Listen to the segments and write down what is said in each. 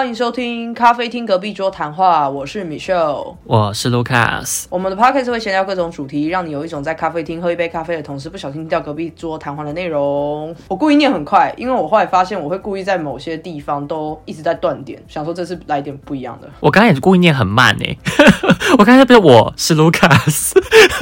欢迎收听咖啡厅隔壁桌谈话，我是 Michelle。我是 Lucas，我们的 podcast 会闲聊各种主题，让你有一种在咖啡厅喝一杯咖啡的同时，不小心听到隔壁桌谈话的内容。我故意念很快，因为我后来发现我会故意在某些地方都一直在断点，想说这次来点不一样的。我刚才也是故意念很慢呢。我刚才不是我是 Lucas，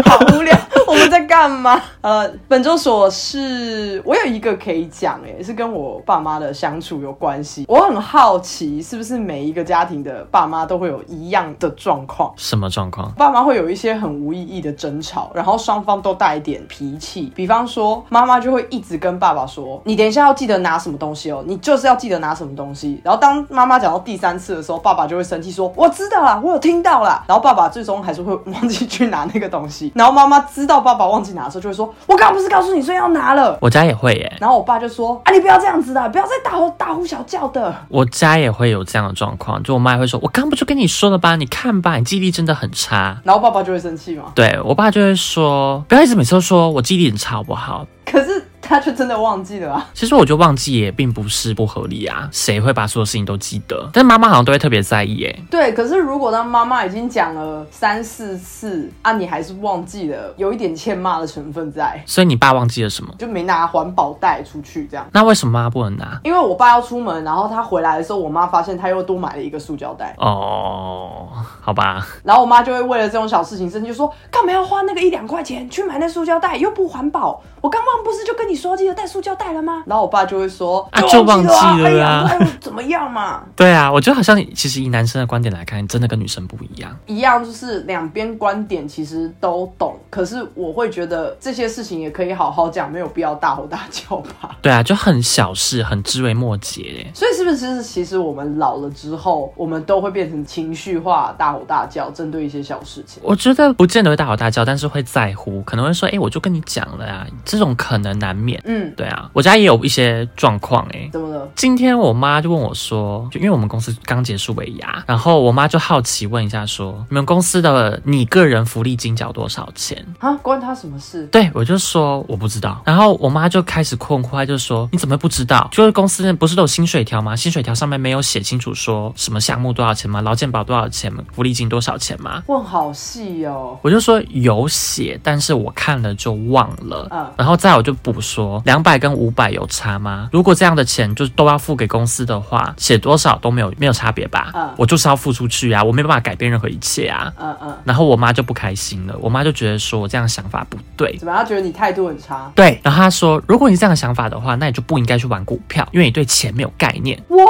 好无聊，我们在干嘛？呃，本周琐事，我有一个可以讲，哎，是跟我爸妈的相处有关系。我很好奇，是不是每一个家庭的爸妈都会有一样的状况？什么状况？爸妈会有一些很无意义的争吵，然后双方都带一点脾气。比方说，妈妈就会一直跟爸爸说：“你等一下要记得拿什么东西哦，你就是要记得拿什么东西。”然后当妈妈讲到第三次的时候，爸爸就会生气说：“我知道啦，我有听到啦。”然后爸爸最终还是会忘记去拿那个东西。然后妈妈知道爸爸忘记拿的时候，就会说：“我刚刚不是告诉你说要拿了？”我家也会耶，然后我爸就说：“啊，你不要这样子的，不要再大吼大呼小叫的。”我家也会有这样的状况，就我妈也会说：“我刚不就跟你说了吧，你看吧，你记忆力真的很差。然后爸爸就会生气嘛。”对我爸就会说：“不要一直每次都说我记忆力很差，好不好？”可是他就真的忘记了啊。其实我觉得忘记也并不是不合理啊，谁会把所有事情都记得？但妈妈好像都会特别在意诶。对，可是如果当妈妈已经讲了三四次啊，你还是忘记了，有一点欠骂的成分在，所以你爸忘记了什么？就没拿环保袋出去这样。那为什么妈不能拿？因为我爸要出门，然后他回来的时候，我妈发现他又多买了一个塑胶袋，哦，好吧，然后我妈就会为了这种小事情生气，就说干嘛要花那个一两块钱去买那塑胶袋，又不环保。我刚忘不是就跟你说记得带塑胶袋了吗？然后我爸就会说啊就忘记了哎啊呀，哎呦怎么样嘛？对啊，我觉得好像其实以男生的观点来看，真的跟女生不一样。一样就是两边观点其实都懂，可是我会觉得这些事情也可以好好讲，没有必要大吼大叫吧。对啊，就很小事，很枝微末节。所以是不是其实我们老了之后，我们都会变成情绪化、大吼大叫，针对一些小事情？我觉得不见得会大吼大叫，但是会在乎，可能会说：“哎、我就跟你讲了啊，这种可能难免。”嗯，对啊，我家也有一些状况哎。怎么了？今天我妈就问我说，就因为我们公司刚结束尾牙，然后我妈就好奇问一下说，你们公司的你个人福利金缴多少钱？啊，关他什么事？对我就说我不知道，然后我妈就开始困惑，她就说你怎么不知道？就是公司不是都有薪水条吗？薪水条上面没有写清楚说什么项目多少钱吗？劳健保多少钱？福利金多少钱吗？问好细哦。我就说有写，但是我看了就忘了。嗯然后再我就补说，两百跟五百有差吗？如果这样的钱就都要付给公司的话，写多少都没有没有差别吧？嗯我就是要付出去啊，我没办法改变任何一切啊。嗯嗯，然后我妈就不开心了，我妈就觉得说我这样想法不对。怎么她？觉得你态度很差？对，然后她说，如果你这样的想法的话，那你就不应该去玩股票，因为你对钱没有概念。哇，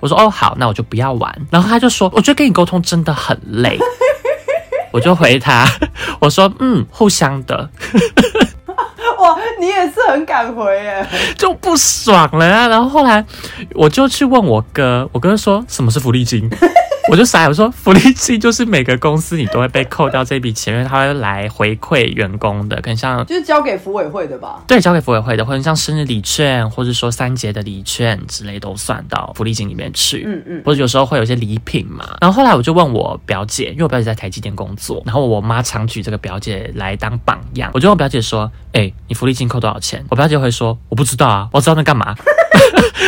我说哦好，那我就不要玩。然后她就说，我觉得跟你沟通真的很累。我就回她，我说嗯，互相的。哇，你也是很敢回耶。就不爽了啊。然后后来我就去问我哥，我哥说什么是福利金，我就傻眼，我说福利金就是每个公司你都会被扣掉这笔钱，因为他会来回馈员工的，可能像。就是交给服委会的吧？对，交给服委会的，或者像生日礼券，或者说三节的礼券之类，都算到福利金里面去。嗯嗯，或者有时候会有一些礼品嘛。然后后来我就问我表姐，因为我表姐在台积电工作，然后我妈常举这个表姐来当榜样。我就问我表姐说：“哎、你福利金扣多少钱？”我表姐会说：“我不知道啊，我知道那干嘛。”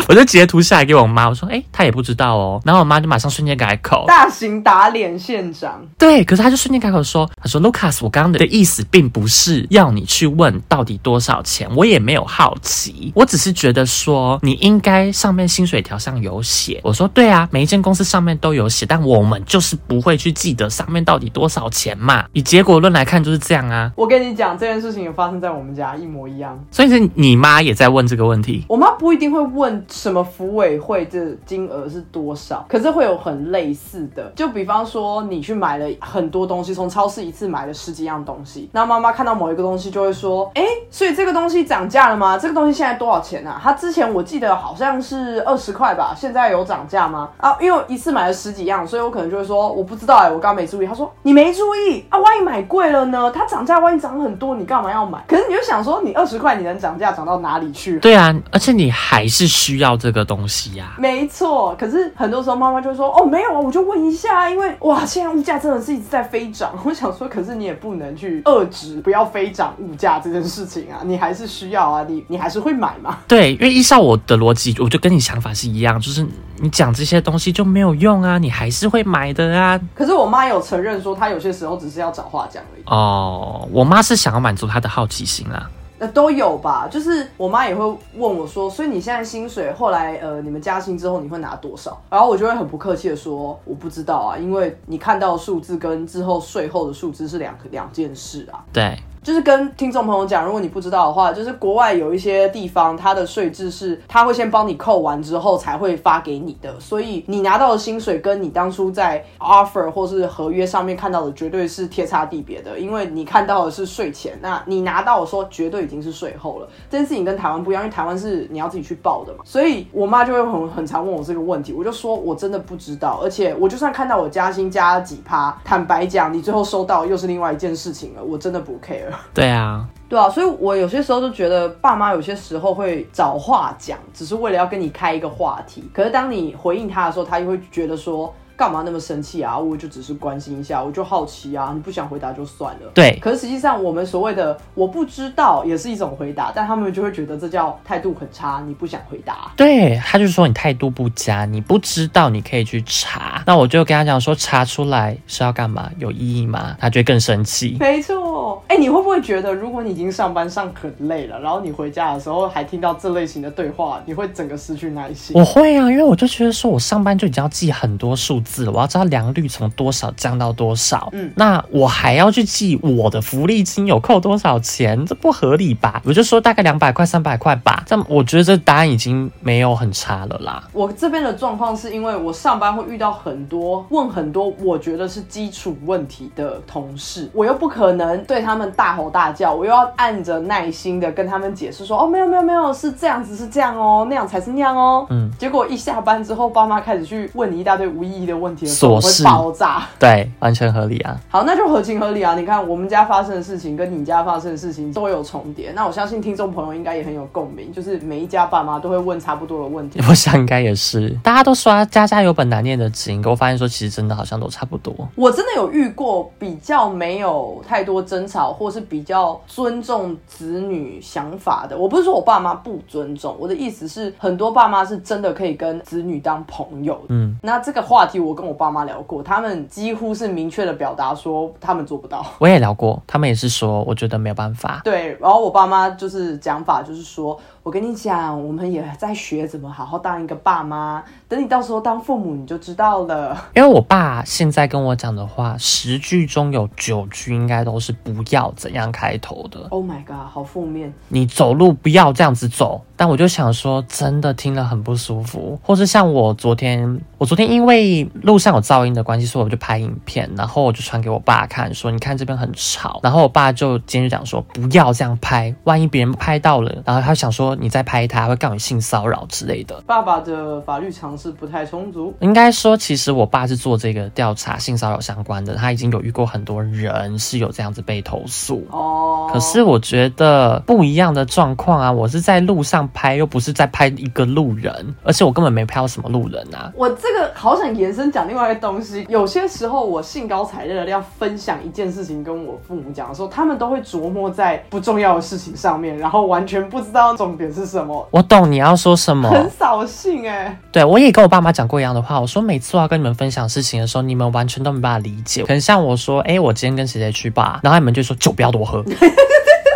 我就截图下来给我妈，我说：“哎、她也不知道哦。”然后我妈就马上瞬间改口。大型打脸县长。对，可是他就瞬间改口说：“他说 Lucas，我刚刚的意思并不是要你去问到底多少钱，我也没有好奇，我只是觉得说你应该上面薪水条上有写。”我说：“对啊，每一间公司上面都有写，但我们就是不会去记得上面到底多少钱嘛。以结果论来看就是这样啊。我跟你讲，这件事情也发生在我们家，一模一样。所以是你妈也在问这个问题。我妈不一定会问什么服委会这金额是多少，可是会有很类似的，就比方说你去买了很多东西，从超市一次买了十几样东西，那妈妈看到某一个东西就会说，哎，所以这个东西涨价了吗？这个东西现在多少钱啊？它之前我记得好像是二十块吧，现在有涨价吗？啊，因为我一次买了十几样，所以我可能就会说我不知道哎、我刚刚没注意。他说你没注意啊，万一买贵了呢？它涨价万一涨很多，你干嘛要买？可是你就想说，你二十块你能涨价涨到哪里去？对啊，而且你还是需要这个东西呀、没错，可是很多时候妈妈就会说：“哦，没有啊，我我就问一下，因为哇，现在物价真的是一直在飞涨。我想说，可是你也不能去遏制不要飞涨物价这件事情啊，你还是需要啊，你你还是会买嘛。对，因为依照我的逻辑，我就跟你想法是一样，就是你讲这些东西就没有用啊，你还是会买的啊。可是我妈有承认说，她有些时候只是要找话讲而已。哦，我妈是想要满足她的好奇心啦。那都有吧，就是我妈也会问我说，所以你现在薪水后来呃你们加薪之后你会拿多少？然后我就会很不客气的说我不知道啊，因为你看到数字跟之后税后的数字是两两件事啊。对。就是跟听众朋友讲，如果你不知道的话，就是国外有一些地方，它的税制是他会先帮你扣完之后才会发给你的，所以你拿到的薪水跟你当初在 offer 或是合约上面看到的绝对是天差地别的，因为你看到的是税前，那你拿到的时候绝对已经是税后了。这件事情跟台湾不一样，因为台湾是你要自己去报的嘛，所以我妈就会很很常问我这个问题，我就说我真的不知道，而且我就算看到我加薪加了几趴，坦白讲，你最后收到又是另外一件事情了，我真的不 care。对啊，对啊，所以我有些时候就觉得爸妈有些时候会找话讲，只是为了要跟你开一个话题。可是当你回应他的时候，他又会觉得说。干嘛那么生气啊？我就只是关心一下，我就好奇啊。你不想回答就算了。对。可是实际上，我们所谓的我不知道也是一种回答，但他们就会觉得这叫态度很差，你不想回答。对，他就说你态度不佳，你不知道你可以去查。那我就跟他讲说，查出来是要干嘛？有意义吗？他就会更生气。没错。哎，你会不会觉得，如果你已经上班上很累了，然后你回家的时候还听到这类型的对话，你会整个失去耐心？我会啊，因为我就觉得说我上班就已经要记很多数字了，我要知道良率从多少降到多少。嗯，那我还要去记我的福利金有扣多少钱，这不合理吧？我就说大概两百块、三百块吧。这样我觉得这答案已经没有很差了啦。我这边的状况是因为我上班会遇到很多问很多我觉得是基础问题的同事，我又不可能对他们大吼大叫，我又要按着耐心的跟他们解释说，哦，没有没有没有，是这样子是这样哦，那样才是那样哦。嗯，结果一下班之后，爸妈开始去问你一大堆无意义的问题的时候，会爆炸。对，完全合理啊。好，那就合情合理啊。你看我们家发生的事情跟你家发生的事情都有重叠，那我相信听众朋友应该也很有共鸣，就是每一家爸妈都会问差不多的问题。我想应该也是，大家都说家家有本难念的经，可我发现说其实真的好像都差不多。我真的有遇过比较没有太多争吵，或是比较尊重子女想法的。我不是说我爸妈不尊重，我的意思是很多爸妈是真的可以跟子女当朋友。嗯，那这个话题我跟我爸妈聊过，他们几乎是明确的表达说他们做不到。我也聊过，他们也是说我觉得没有办法。对，然后我爸妈就是讲法就是说。我跟你讲，我们也在学怎么好好当一个爸妈。等你到时候当父母，你就知道了。因为我爸现在跟我讲的话，十句中有九句应该都是不要怎样开头的。Oh my god，好负面！你走路不要这样子走。但我就想说，真的听了很不舒服。或是像我昨天，我昨天因为路上有噪音的关系，所以我就拍影片，然后我就传给我爸看，说你看这边很吵。然后我爸就今天就讲说，不要这样拍，万一别人拍到了，然后他想说。你再拍他，会告你性骚扰之类的。爸爸的法律常识不太充足。应该说，其实我爸是做这个调查性骚扰相关的，他已经有遇过很多人是有这样子被投诉。哦。可是我觉得不一样的状况啊，我是在路上拍，又不是在拍一个路人，而且我根本没拍到什么路人啊。我这个好想延伸讲另外一个东西。有些时候我兴高采烈的要分享一件事情跟我父母讲的时候，他们都会琢磨在不重要的事情上面，然后完全不知道重点。是什么？我懂你要说什么，很扫兴哎。对我也跟我爸妈讲过一样的话，我说每次我要跟你们分享事情的时候，你们完全都没办法理解。可能像我说，哎，我今天跟谁谁去吧，然后你们就说酒不要多喝。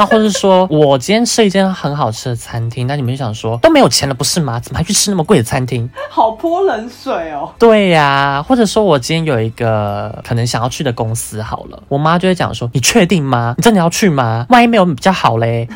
那或者是说我今天吃一间很好吃的餐厅，那你们就想说都没有钱了不是吗？怎么还去吃那么贵的餐厅？好泼冷水哦。对呀，或者说我今天有一个可能想要去的公司好了，我妈就会讲说，你确定吗？你真的要去吗？万一没有比较好嘞。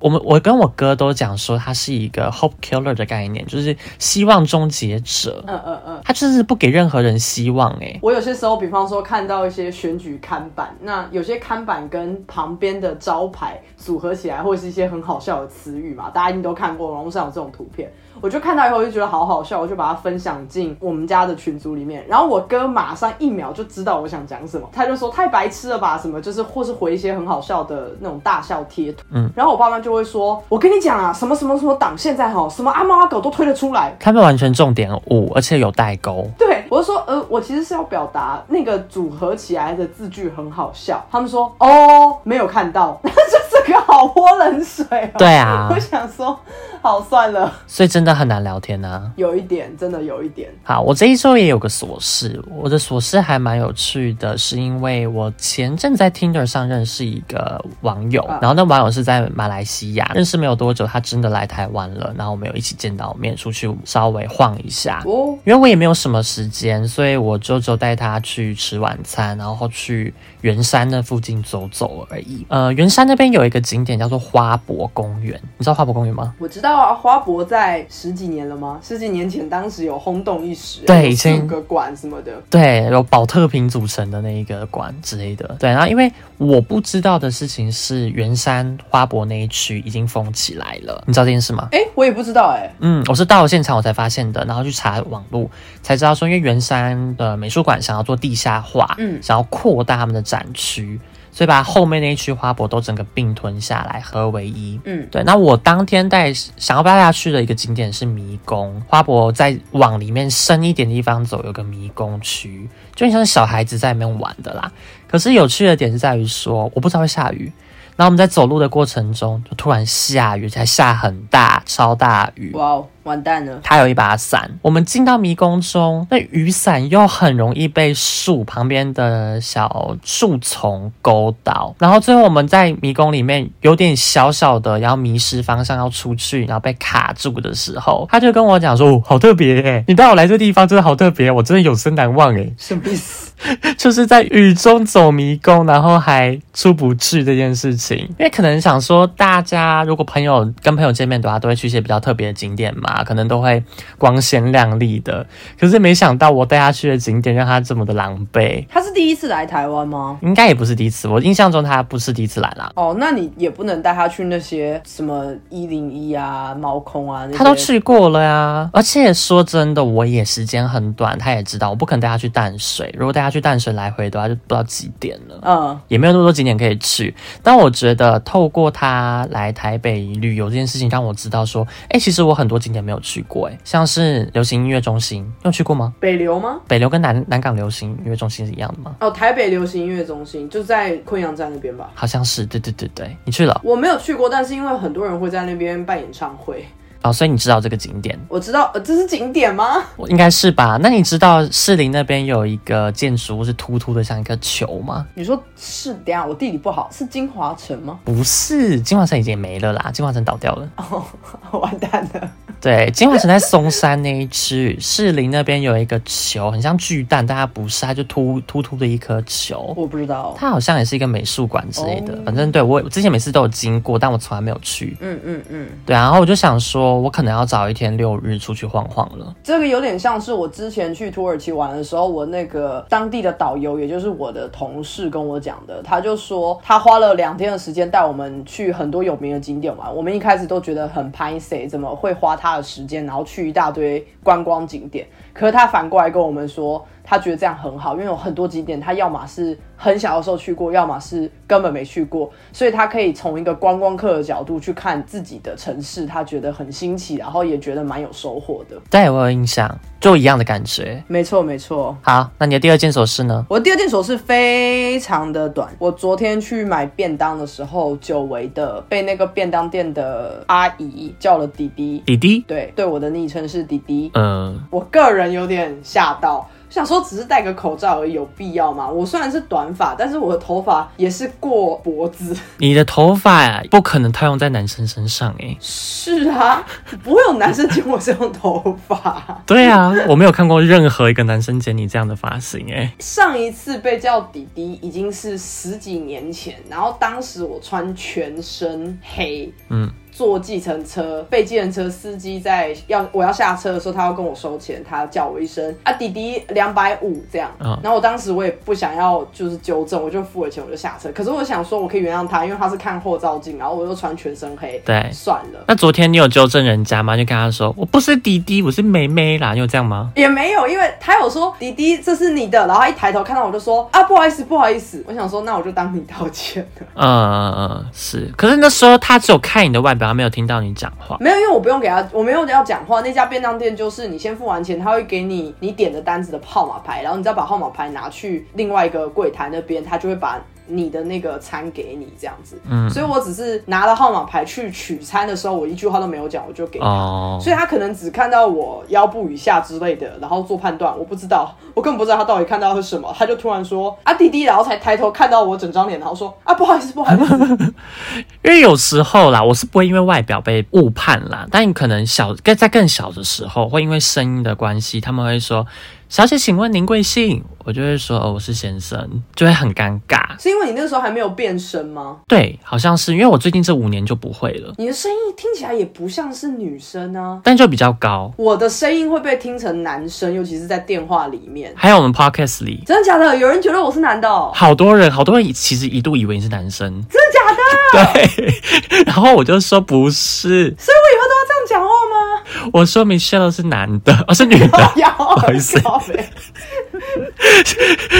我们我跟我哥都讲说，他是一个 hope killer 的概念，就是希望终结者。嗯嗯嗯，他就是不给任何人希望哎。我有些时候，比方说看到一些选举看板，那有些看板跟旁边的招牌组合起来，或者是一些很好笑的词语嘛，大家一定都看过，网络上有这种图片。我就看到以后就觉得好好笑，我就把它分享进我们家的群组里面。然后我哥马上一秒就知道我想讲什么，他就说太白痴了吧，什么就是或是回一些很好笑的那种大笑贴图。嗯，然后我爸妈就会说，我跟你讲啊，什么什么什么党现在哈，什么阿猫阿狗都推得出来。他们完全重点五，而且有代沟。对。我就说，呃，我其实是要表达那个组合起来的字句很好笑。他们说，哦，没有看到，就 这个好泼冷水、哦。对啊 我想说，好算了，所以真的很难聊天啊。有一点，真的有一点。好，我这一周也有个琐事，我的琐事还蛮有趣的，是因为我前阵在 Tinder 上认识一个网友，啊然后那网友是在马来西亚，认识没有多久，他真的来台湾了，然后我们有一起见到面，出去稍微晃一下。哦，因为我也没有什么时间，所以我就只有带他去吃晚餐，然后去圆山那附近走走而已。呃，圆山那边有一个景点叫做花博公园，你知道花博公园吗？我知道啊，花博在十几年了吗？十几年前，当时有轰动一时，对以前有个馆什么的。对，有保特瓶组成的那一个馆之类的。对，然后因为我不知道的事情是，圆山花博那一区已经封起来了，你知道这件事吗？哎、我也不知道哎、嗯，我是到了现场我才发现的，然后去查网络才知道说，因为圆山的美术馆想要做地下化，嗯想要扩大他们的展区，所以把后面那一区花博都整个并吞下来，合为一。嗯，对，那我当天带想要带大家去的一个景点是迷宫，花博再往里面深一点的地方走，有个迷宫区，就很像是小孩子在里面玩的啦。可是有趣的点是在于说，我不知道会下雨。然后我们在走路的过程中，就突然下雨，才下很大、超大雨。哇哦，完蛋了。他有一把伞，我们进到迷宫中，那雨伞又很容易被树旁边的小树丛勾到，然后最后我们在迷宫里面有点小小的要迷失方向要出去，然后被卡住的时候，他就跟我讲说：“哦，好特别耶，你带我来这地方真的好特别，我真的永生难忘诶。什么意思？就是在雨中走迷宫，然后还出不去这件事情。因为可能想说，大家如果朋友跟朋友见面的话，都会去一些比较特别的景点嘛，可能都会光鲜亮丽的。可是没想到我带他去的景点让他这么的狼狈，他是第一次来台湾吗？应该也不是第一次。我印象中他不是第一次来啦，哦，那你也不能带他去那些什么一零一啊、猫空啊，他都。去过了呀。而且说真的，我也时间很短，他也知道，我不可能带他去淡水。如果带他去淡水来回的话，就不知道几点了。嗯，也没有那么多景点可以去。但我觉得透过他来台北旅游这件事情，让我知道说，哎、其实我很多景点没有去过，哎，像是流行音乐中心，你有去过吗？北流吗？北流跟南南港流行音乐中心是一样的吗？哦，台北流行音乐中心就在昆阳站那边吧。好像是，对对对对，你去了我没有去过，但是因为很多人会在那边办演唱会，哦，所以你知道这个景点，我知道，呃，这是景点吗？我应该是吧？那你知道士林那边有一个建筑物是突突的，像一颗球吗？你说是？等一下我地理不好，是金华城吗？不是，金华城已经没了啦，金华城倒掉了。哦，完蛋了。对，金华城在松山那一区，士林那边有一个球，很像巨蛋，但它不是，它就突突突的一颗球。我不知道。它好像也是一个美术馆之类的，哦反正对我我之前每次都有经过，但我从来没有去。嗯嗯嗯，对啊，然后我就想说，我可能要早一天六日出去晃晃了。这个有点像是我之前去土耳其玩的时候，我那个当地的导游，也就是我的同事跟我讲的，他就说他花了两天的时间带我们去很多有名的景点玩。我们一开始都觉得很拍 C，怎么会花他的时间，然后去一大堆观光景点？可是他反过来跟我们说，他觉得这样很好，因为有很多景点他要么是很小的时候去过，要么是根本没去过，所以他可以从一个观光客的角度去看自己的城市，他觉得很新奇，然后也觉得蛮有收获的。对我有印象，就一样的感觉。没错，没错。好，那你的第二件首饰呢？我的第二件首饰非常的短。我昨天去买便当的时候，久违的被那个便当店的阿姨叫了弟弟。弟弟，对，对，我的昵称是弟弟。嗯，我个人有点吓到，想说只是戴个口罩而已，有必要吗？我虽然是短发，但是我的头发也是过脖子。你的头发不可能套用在男生身上诶、是啊，不会有男生剪我这种头发。对啊，我没有看过任何一个男生剪你这样的发型诶、上一次被叫弟弟已经是十几年前，然后当时我穿全身黑，嗯，坐计程车，被计程车司机在要我要下车的时候，他要跟我收钱，他叫我一声啊弟弟两百五这样，嗯然后我当时我也不想要就是纠正，我就付了钱我就下车，可是我想说我可以原谅他，因为他是看后照镜，然后我又穿全身黑，对算了。那昨天你有纠正人家吗？就跟他说我不是弟弟，我是妹妹啦，你有这样吗？也没有，因为他有说弟弟这是你的，然后他一抬头看到我就说啊不好意思不好意思，我想说那我就当你道歉了。嗯嗯嗯，是。可是那时候他只有看你的外表，他没有听到你讲话。没有，因为我不用给他，我没有要讲话。那家便当店就是你先付完钱，他会给你你点的单子的号码牌，然后你再把号码牌拿去另外一个柜台那边，他就会把。你的那个餐给你这样子，嗯，所以我只是拿了号码牌去取餐的时候，我一句话都没有讲，我就给他，所以他可能只看到我腰部以下之类的，然后做判断，我不知道，我根本不知道他到底看到是什么，他就突然说啊弟弟，然后才抬头看到我整张脸，然后说啊不好意思不好意思，因为有时候啦，我是不会因为外表被误判啦，但你可能小在在更小的时候，会因为声音的关系，他们会说。小姐，请问您贵姓？我就会说哦，我是先生，就会很尴尬。是因为你那个时候还没有变声吗？对，好像是因为我最近这五年就不会了。你的声音听起来也不像是女生啊，但就比较高。我的声音会被听成男生，尤其是在电话里面，还有我们 podcast 里，真的假的？有人觉得我是男的？哦好多人，好多人其实一度以为你是男生，真的假的？对，然后我就说不是，所以我以后都要这样讲话吗？我说 Michelle 是男的，哦，是女的，不好意思。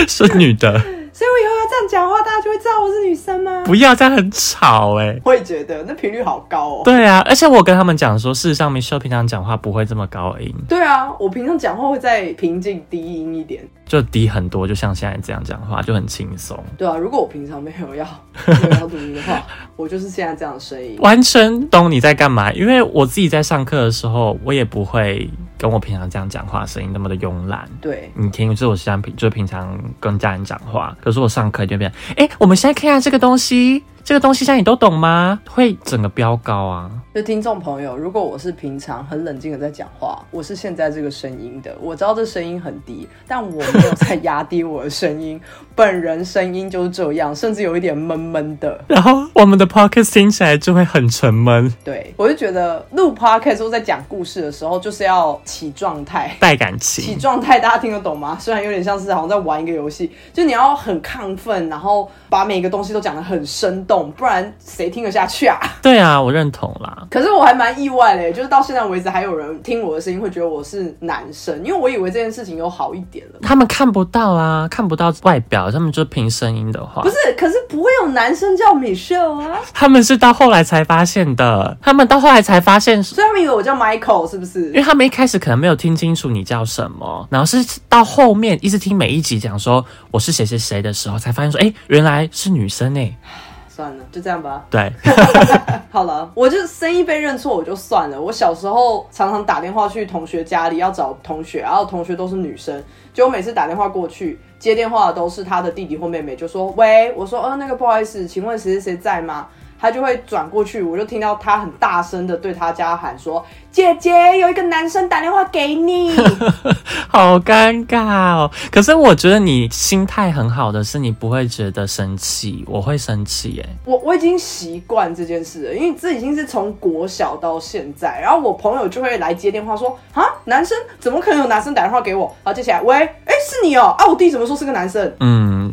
是女的。所以我以后要这样讲话，大家就会知道我是女生吗？不要这样很吵哎！我也觉得那频率好高哦。对啊，而且我跟他们讲说，事实上，Michelle 平常讲话不会这么高音。对啊，我平常讲话会再平静低音一点，就低很多，就像现在这样讲话就很轻松。对啊，如果我平常没有要 没有要录音的话，我就是现在这样的声音。完全懂你在干嘛，因为我自己在上课的时候，我也不会跟我平常这样讲话声音那么的慵懒。对，你听，就是我像平，就平常跟家人讲话，可是我上课就变。哎，我们现在看下这个东西。这个东西现在你都懂吗？会整个飙高啊！就听众朋友，如果我是平常很冷静的在讲话，我是现在这个声音的，我知道这声音很低，但我没有在压低我的声音，本人声音就是这样，甚至有一点闷闷的。然后我们的 podcast 听起来就会很沉闷。对，我就觉得录 podcast 在讲故事的时候，就是要起状态、带感情。起状态，大家听得懂吗？虽然有点像是好像在玩一个游戏，就你要很亢奋，然后把每个东西都讲得很生动。不然谁听得下去啊？对啊，我认同啦。可是我还蛮意外嘞，就是到现在为止还有人听我的声音会觉得我是男生，因为我以为这件事情有好一点了。他们看不到啊，看不到外表，他们就凭声音的话。不是，可是不会有男生叫 Michelle 啊。他们是到后来才发现的，他们到后来才发现，所以他们以为我叫 Michael 是不是？因为他们一开始可能没有听清楚你叫什么，然后是到后面一直听每一集讲说我是谁谁谁的时候，才发现说，哎，原来是女生哎。算了，就这样吧。对，好了，我就生意被认错，我就算了。我小时候常常打电话去同学家里要找同学，然后同学都是女生，就我每次打电话过去接电话的都是他的弟弟或妹妹，就说喂，我说呃那个不好意思，请问谁谁谁在吗？他就会转过去，我就听到他很大声的对他家喊说：“姐姐，有一个男生打电话给你。”好尴尬哦。可是我觉得你心态很好的是，你不会觉得生气。我会生气耶。我我已经习惯这件事了，因为这已经是从国小到现在。然后我朋友就会来接电话说：“啊，男生怎么可能有男生打电话给我？”然后接起来，喂，哎，是你哦。啊，我弟怎么说是个男生？嗯。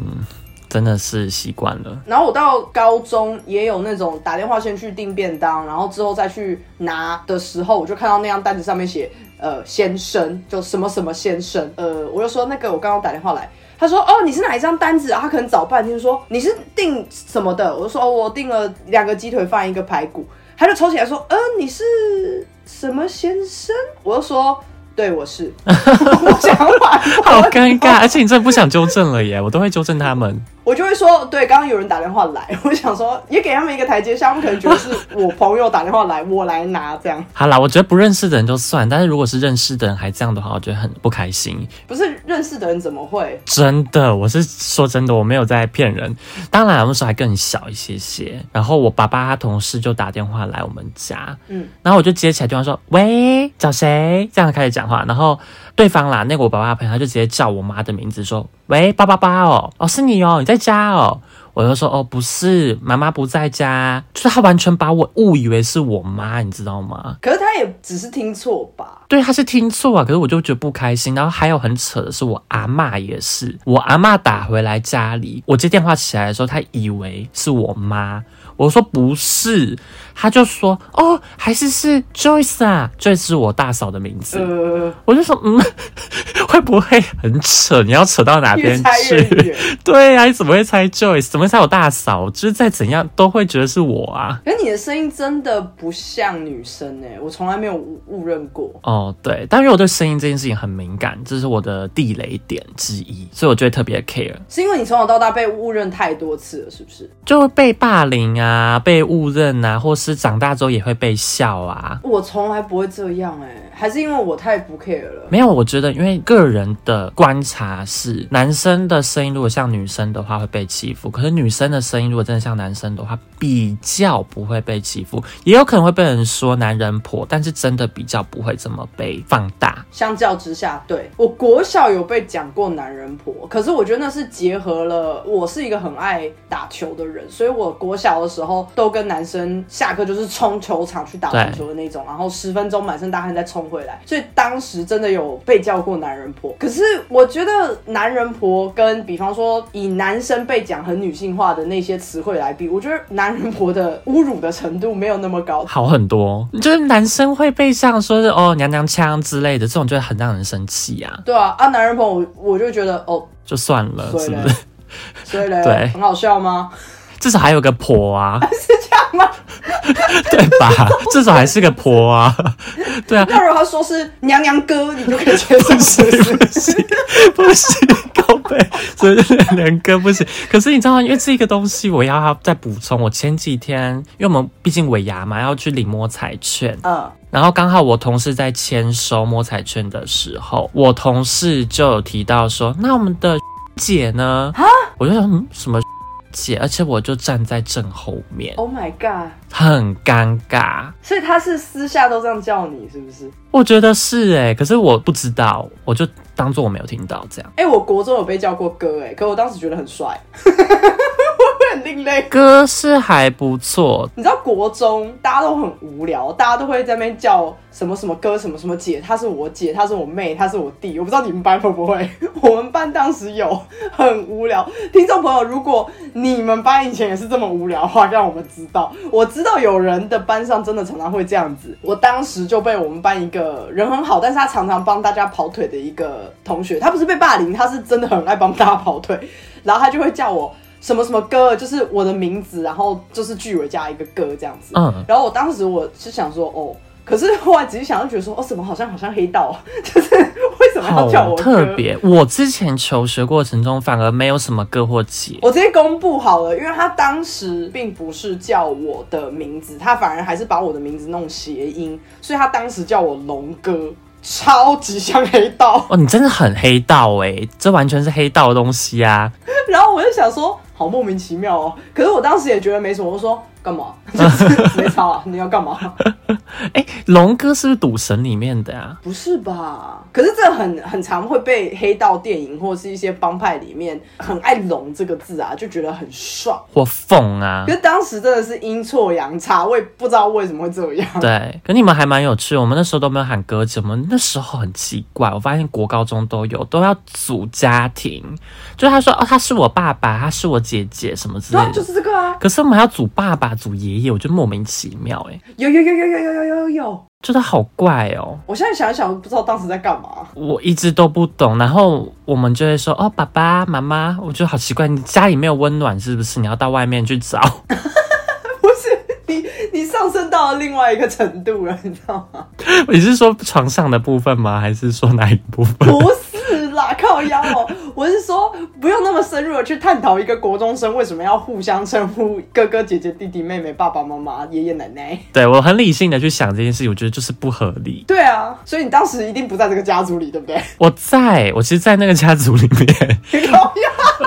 真的是习惯了。然后我到高中也有那种打电话先去订便当，然后之后再去拿的时候，我就看到那张单子上面写呃先生，就什么什么先生。呃，我就说那个我刚刚打电话来，他说哦你是哪一张单子啊？他可能找半天说你是订什么的？我就说哦我订了两个鸡腿饭一个排骨，他就抽起来说呃你是什么先生？我就说。对，我是，我讲完，好尴尬，而且你真的不想纠正了耶，我都会纠正他们。我就会说，对，刚刚有人打电话来，我想说也给他们一个台阶下，他们可能觉得是我朋友打电话来，我来拿这样。好啦，我觉得不认识的人就算，但是如果是认识的人还这样的话，我觉得很不开心。不是认识的人怎么会？真的，我是说真的，我没有在骗人。当然那时候还更小一些些，然后我爸爸他同事就打电话来我们家，嗯，然后我就接起来电话说：“喂，找谁？”这样开始讲话，然后对方啦，那个我爸爸的朋友他就直接叫我妈的名字说。喂，八八八哦，哦是你哦，你在家哦，我就说哦不是，妈妈不在家，就是他完全把我误以为是我妈，你知道吗？可是他也只是听错吧？对，他是听错啊，可是我就觉得不开心。然后还有很扯的是，我阿妈也是，我阿妈打回来家里，我接电话起来的时候，他以为是我妈。我说不是，他就说哦，还是是 Joyce 啊，Joyce 是我大嫂的名字。呃，我就说嗯，会不会很扯？你要扯到哪边去？对呀、你怎么会猜 Joyce？怎么会猜我大嫂？就是再怎样都会觉得是我啊。可是你的声音真的不像女生哎、我从来没有误误认过。哦，对，但因为我对声音这件事情很敏感，这是我的地雷点之一，所以我就会特别 care，是因为你从小到大被误认太多次了，是不是？就会被霸凌啊，被误认啊，或是长大之后也会被笑啊。我从来不会这样哎、还是因为我太不 care 了。没有，我觉得因为个人的观察是，男生的声音如果像女生的话会被欺负，可是女生的声音如果真的像男生的话，比较不会被欺负，也有可能会被人说男人婆，但是真的比较不会这么被放大。相较之下，对我国小有被讲过男人婆，可是我觉得那是结合了我是一个很爱打球的人，所以我国小的时候都跟男生下课就是冲球场去打篮球的那种，然后十分钟满身大汗再冲回来，所以当时真的有被叫过男人婆。可是我觉得男人婆跟比方说以男生被讲很女性化的那些词汇来比，我觉得男人婆的侮辱的程度没有那么高。好很多，就是男生会被像说是哦娘娘腔之类的，这种就很让人生气啊，对啊，啊，男人婆我我就觉得哦，就算了，所以嘞是不是？所以嘞，对很好笑吗？至少还有个婆啊，是这样吗？对吧？至少还是个婆啊，对啊，那如果他说是娘娘哥，你就可以接受，是不是？不行，不行，高背，所以两个不行。可是你知道吗？因为这个东西，我要再补充。我前几天，因为我们毕竟尾牙嘛，要去领摸彩券，嗯，然后刚好我同事在签收摸彩券的时候，我同事就有提到说，那我们的姐呢？我就想，嗯，什么姐？而且我就站在正后面，Oh my god！很尴尬。所以他是私下都这样叫你，是不是？我觉得是哎、可是我不知道，我就当做我没有听到这样。哎、我国中有被叫过哥、哎，可我当时觉得很帅，很另类。歌是还不错，你知道国中大家都很无聊，大家都会在那边叫什么什么哥什么什么姐，她是我姐，她是我妹，她是我弟。我不知道你们班会不会，我们班当时有很无聊。听众朋友，如果你们班以前也是这么无聊的话，让我们知道。我知道有人的班上真的常常会这样子。我当时就被我们班一个人很好，但是他常常帮大家跑腿的一个同学，他不是被霸凌，他是真的很爱帮大家跑腿，然后他就会叫我。什么什么歌，就是我的名字，然后就是句尾加一个歌这样子。嗯然后我当时我是想说，哦，可是后来仔细想，就觉得说，哦，怎么好像好像黑道，就是为什么要叫我哥？特别。我之前求学过程中反而没有什么歌或姐，我直接公布好了，因为他当时并不是叫我的名字，他反而还是把我的名字弄谐音，所以他当时叫我龙哥，超级像黑道。哦，你真的很黑道哎、这完全是黑道的东西啊！然后我就想说，好莫名其妙哦。可是我当时也觉得没什么，我说干嘛？就是没差、啊，你要干嘛？哎、龙哥是不是赌神里面的啊？不是吧？可是这很很常会被黑道电影或是一些帮派里面很爱“龙”这个字啊，就觉得很爽。或凤啊可？是当时真的是阴错阳差，我也不知道为什么会这样。对，可你们还蛮有趣。我们那时候都没有喊哥姐，我们那时候很奇怪。我发现国高中都有，都要组家庭，就是他说哦，他是我爸爸，他是我姐姐什么之对啊，就。是这个啊，可是我们还要组爸爸、组爷爷，我觉得莫名其妙哎、有有有有有有有有有有。觉得好怪哦。我现在想一想，不知道当时在干嘛。我一直都不懂，然后我们就会说哦，爸爸妈妈，我觉得好奇怪，你家里没有温暖是不是？你要到外面去找。不是你，你上升到了另外一个程度了，你知道吗？你是说床上的部分吗？还是说哪一部分？不是啦，靠腰哦。我是说，不用那么深入的去探讨一个国中生为什么要互相称呼哥哥、姐姐、弟弟、妹妹、爸爸妈妈、爷爷奶奶。对我很理性的去想这件事情，我觉得就是不合理。对啊，所以你当时一定不在这个家族里，对不对？我在我其实，在那个家族里面，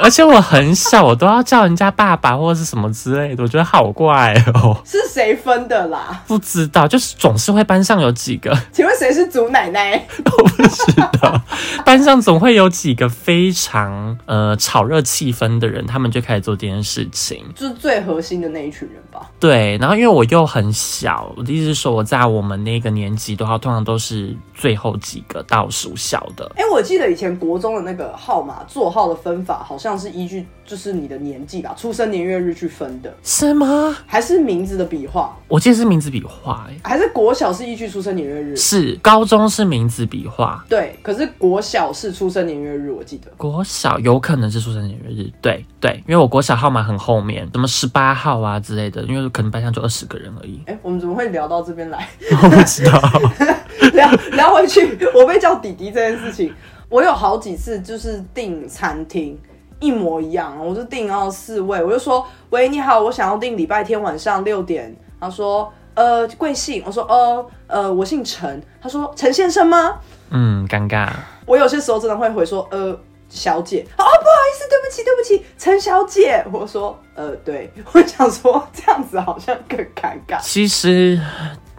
而且我很小，我都要叫人家爸爸或者是什么之类的，我觉得好怪哦。是谁分的啦？不知道，就是总是会班上有几个，请问谁是祖奶奶？我不知道，班上总会有几个非常呃炒热气氛的人，他们就开始做这件事情。就是最核心的那一群人吧。对，然后因为我又很小，我的意思是说我在我们那个年级的话，通常都是最后几个倒数小的。哎、我记得以前国中的那个号码座号的分法，好像是依据就是你的年纪吧，出生年月日去分的，是吗？还是名字的笔画，我记得是名字笔画、欸，还是国小是依据出生年月日？是高中是名字笔画，对，可是国小是出生年月日，我记得。国小有可能是出生年月日，对对，因为我国小号码很后面，什么十八号啊之类的，因为可能班上就二十个人而已，哎、我们怎么会聊到这边来？我不知道。聊聊回去，我被叫弟弟这件事情，我有好几次就是订餐厅。一模一样，我就订到四位，我就说：“喂，你好，我想要订礼拜天晚上六点。”他说：“呃，贵姓？”我说：“呃呃，我姓陈。”他说：“陈先生吗嗯，尴尬。？”我有些时候真的会回说：“呃，小姐。”哦，不好意思，对不起，对不起，陈小姐。我说：“呃，对。”我想说这样子好像更尴尬。其实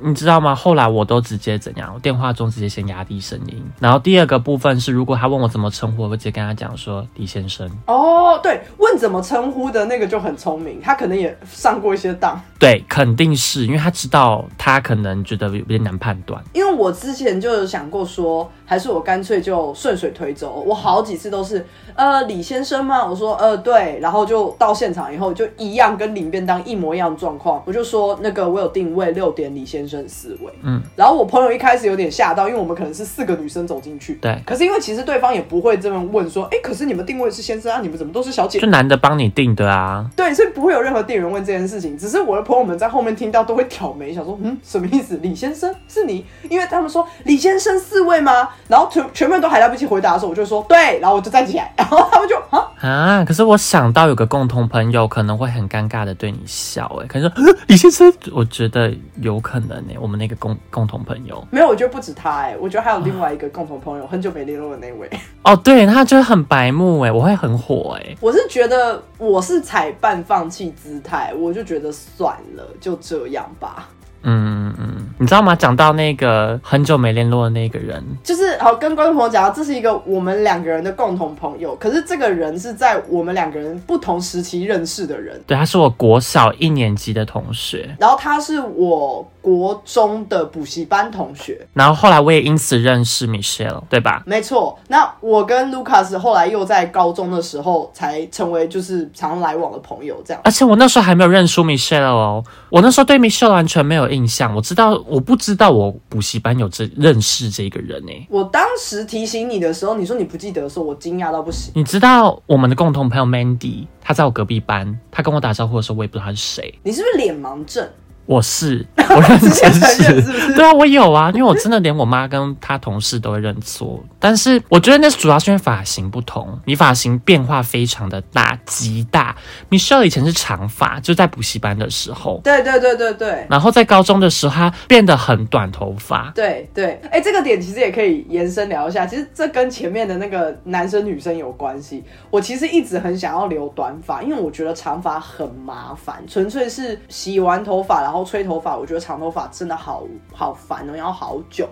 你知道吗？后来我都直接怎样？我电话中直接先压低声音，然后第二个部分是，如果他问我怎么称呼，我会直接跟他讲说李先生。哦，对，问怎么称呼的那个就很聪明，他可能也上过一些当。对，肯定是因为他知道他可能觉得有点难判断。因为我之前就有想过说，还是我干脆就顺水推舟。我好几次都是，呃，李先生吗？我说，呃，对，然后就到现场以后就一样跟领便当一模一样的状况，我就说那个我有定位六点李先生四位，嗯，然后我朋友一开始有点吓到，因为我们可能是四个女生走进去，对可是因为其实对方也不会这么问说，哎，可是你们定位是先生啊，你们怎么都是小姐就？男的帮你定的啊，对，所以不会有任何店员问这件事情，只是我的朋友们在后面听到都会挑眉，想说，嗯，什么意思？李先生是你？因为他们说李先生四位吗？然后全全部人都还来不及回答的时候，我就说对，然后我就站起来，然后他们就啊，啊！可是我想到有个共同朋友可能会很尴尬的对你笑、欸，哎，可能说呃李先生，我觉得有可能呢、我们那个共共同朋友，没有，我觉得不止他哎、我觉得还有另外一个共同朋友，很久没联络的那位。哦，对，他就是很白目、哎，我会很火、哎，我是觉得我是采半放弃姿态，我就觉得算了，就这样吧。嗯嗯嗯，你知道吗？讲到那个很久没联络的那个人，就是好跟观众朋友讲，这是一个我们两个人的共同朋友，可是这个人是在我们两个人不同时期认识的人。对，他是我国小一年级的同学，然后他是我国中的补习班同学，然后后来我也因此认识 Michelle，对吧？没错。那我跟 Lucas 后来又在高中的时候才成为就是常来往的朋友，这样。而且我那时候还没有认出 Michelle 哦，我那时候对 Michelle 完全没有印象。我知道，我不知道我补习班有这认识这个人呢。我当时提醒你的时候，你说你不记得的时候，我惊讶到不行。你知道我们的共同朋友 Mandy，他在我隔壁班，他跟我打招呼的时候，我也不知道他是谁。你是不是脸盲症？我是，我认真是，是不是对啊，我有啊，因为我真的连我妈跟她同事都会认错。但是我觉得那主要是因为发型不同，你发型变化非常的大，极大。Michelle 以前是长发，就在补习班的时候，对对对对对。然后在高中的时候，她变得很短头发。对对，哎，这个点其实也可以延伸聊一下。其实这跟前面的那个男生女生有关系。我其实一直很想要留短发，因为我觉得长发很麻烦，纯粹是洗完头发然后吹头发，我觉得长头发真的好好烦哦，要好久。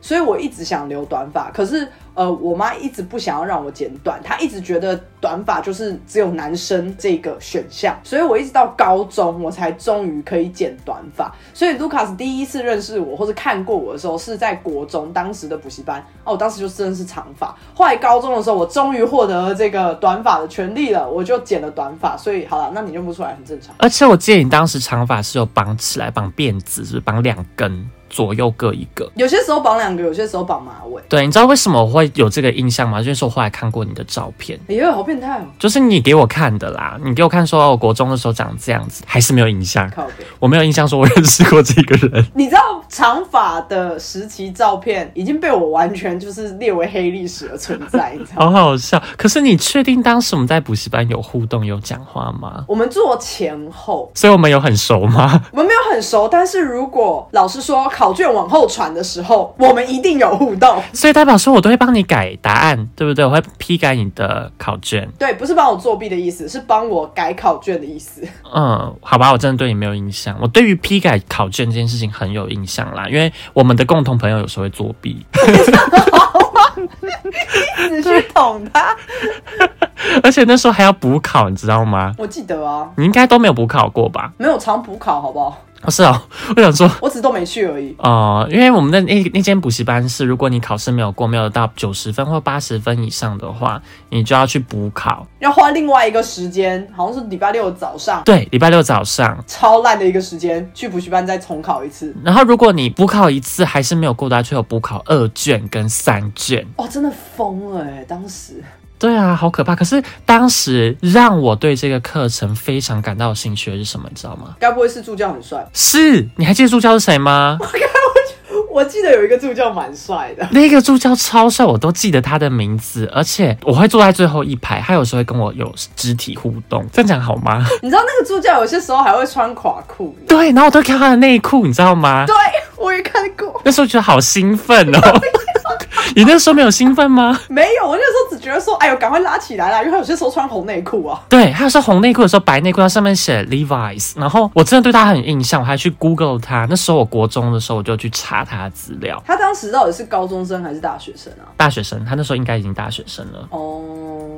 所以我一直想留短发，可是呃，我妈一直不想要让我剪短，她一直觉得短发就是只有男生这个选项，所以我一直到高中我才终于可以剪短发。所以卢卡斯第一次认识我或是看过我的时候是在国中当时的补习班，哦，我当时就真的是长发。后来高中的时候，我终于获得了这个短发的权利了，我就剪了短发。所以好了，那你认不出来很正常。而且我记得你当时长发是有绑起来，绑辫子，是不是绑两根，左右各一个？有些时候绑两个，有些时候绑马尾。对，你知道为什么我会有这个印象吗？就是我后来看过你的照片，哎呦，好变态哦！就是你给我看的啦。你给我看说，哦我国中的时候长这样子，还是没有印象。我没有印象说我认识过这个人。你知道长发的时期照片已经被我完全就是列为黑历史的存在，你知道吗？好好笑。可是你确定当时我们在补习班有互动、有讲话吗？我们坐前后，所以我们有很熟吗？我们没有很熟，但是如果老师说考卷往后传的时候，我们一定有互动。所以代表说我都会帮你改答案，对不对？我会批改你的考卷。对，不是帮我作弊的意思，是帮我改考卷的意思。嗯，好吧，我真的对你没有印象。我对于批改考卷这件事情很有印象啦，因为我们的共同朋友有时候会作弊，你去捅他，而且那时候还要补考，你知道吗？我记得啊，你应该都没有补考过吧？没有常补考，好不好？哦是哦，我想说。我只是都没去而已。哦、因为我们的那那间补习班是，如果你考试没有过，没有到九十分或八十分以上的话，你就要去补考。要花另外一个时间，好像是礼拜六早上，对，礼拜六早上。超烂的一个时间，去补习班再重考一次。然后如果你补考一次还是没有过的话，就有补考二卷跟三卷。哇，真的疯了哎！当时对啊，好可怕。可是当时让我对这个课程非常感到有兴趣的是什么，你知道吗？该不会是助教很帅？是你还记得助教是谁吗？我记得有一个助教蛮帅的。那个助教超帅，我都记得他的名字，而且我会坐在最后一排，他有时候会跟我有肢体互动，这样讲好吗？你知道那个助教有些时候还会穿垮裤？对，然后我都看他的内裤，你知道吗？对，我也看过。那时候觉得好兴奋哦。你那时候没有兴奋吗？没有，觉得说，哎呦，赶快拉起来啦，因为他有些时候穿红内裤啊。对，他是红内裤的时候，白内裤，它上面写 Levi's，然后我真的对他很有印象，我还去 Google 他。那时候我国中的时候，我就去查他的资料。他当时到底是高中生还是大学生啊？大学生，他那时候应该已经大学生了。哦，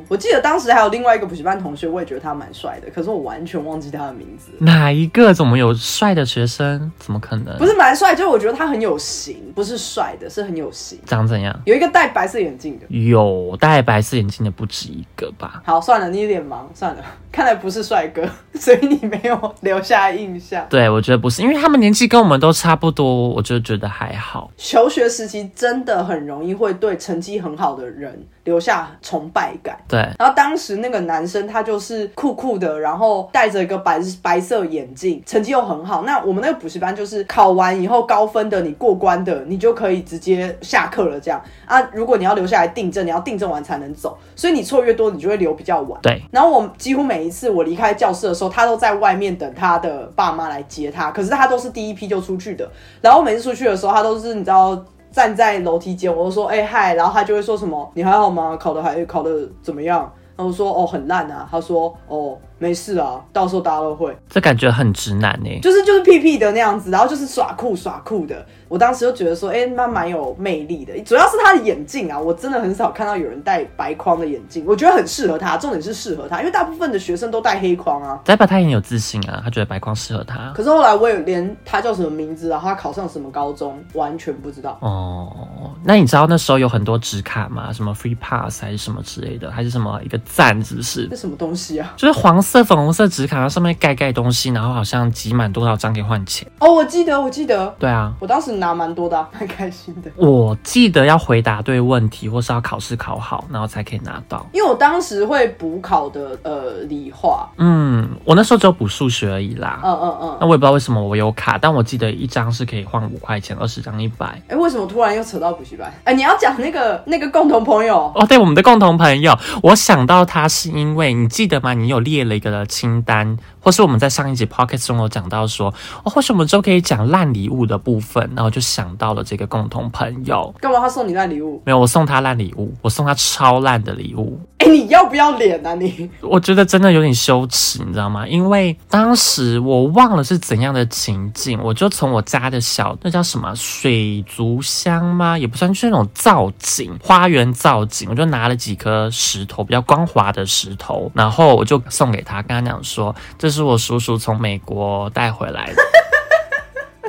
我记得当时还有另外一个补习班同学，我也觉得他蛮帅的，可是我完全忘记他的名字。哪一个？怎么有帅的学生？怎么可能？不是蛮帅，就是我觉得他很有型，不是帅的，是很有型。长怎样？有一个戴白色眼镜的。有戴白色眼镜的不止一个吧？好，算了，你脸盲，算了，看来不是帅哥，所以你没有留下印象。对，我觉得不是，因为他们年纪跟我们都差不多，我就觉得还好。求学时期真的很容易会对成绩很好的人留下崇拜感。对，然后当时那个男生他就是酷酷的，然后戴着一个白白色眼镜，成绩又很好。那我们那个补习班就是考完以后高分的，你过关的，你就可以直接下课了这样啊。如果你要留下来订正，你要订正完才能走，所以你错越多，你就会留比较晚。对。然后我几乎每一次我离开教室的时候，他都在外面等他的爸妈来接他，可是他都是第一批就出去的。然后每次出去的时候，他都是你知道。站在楼梯间，我就说，哎、嗨，然后他就会说什么，你还好吗？考的还考的怎么样？然后说，哦，很烂啊。他说，哦，没事啊，到时候大家都会，这感觉很直男呢、就是就是屁屁的那样子，然后就是耍酷耍酷的。我当时就觉得说，哎、那蛮有魅力的。主要是他的眼镜啊，我真的很少看到有人戴白框的眼镜，我觉得很适合他。重点是适合他，因为大部分的学生都戴黑框啊。代表他也很有自信啊，他觉得白框适合他。可是后来我也连他叫什么名字，然后他考上什么高中，完全不知道。哦，那你知道那时候有很多纸卡吗？什么 free pass 还是什么之类的，还是什么一个赞，是不是这？什么东西啊？就是黄色、粉红色纸卡，然后上面盖盖东西，然后好像集满多少张可以换钱。哦，我记得，我记得，对啊，我当时拿蛮多的啊、蛮开心的。我记得要回答对问题，或是要考试考好，然后才可以拿到。因为我当时会补考的，呃，理化，嗯，我那时候只有补数学而已啦。嗯嗯嗯。那我也不知道为什么我有卡，但我记得一张是可以换五块钱，二十张一百。哎、为什么突然又扯到补习班？哎、你要讲那个那个共同朋友，哦，对，我们的共同朋友，我想到他是因为你记得吗？你有列了一个清单，或是我们在上一集 Pocket 中有讲到说，哦，或许我们之后可以讲烂礼物的部分，然后就想到了这个共同朋友。干嘛他送你烂礼物？没有，我送他烂礼物，我送他超烂的礼物。哎、你要不要脸啊你？我觉得真的有点羞耻，你知道吗？因为当时我忘了是怎样的情境，我就从我家的小那叫什么水族箱吗？也不算，就是那种造景，花园造景，我就拿了几颗石头，比较光滑的石头，然后我就送给他，跟他讲说，这是我叔叔从美国带回来的。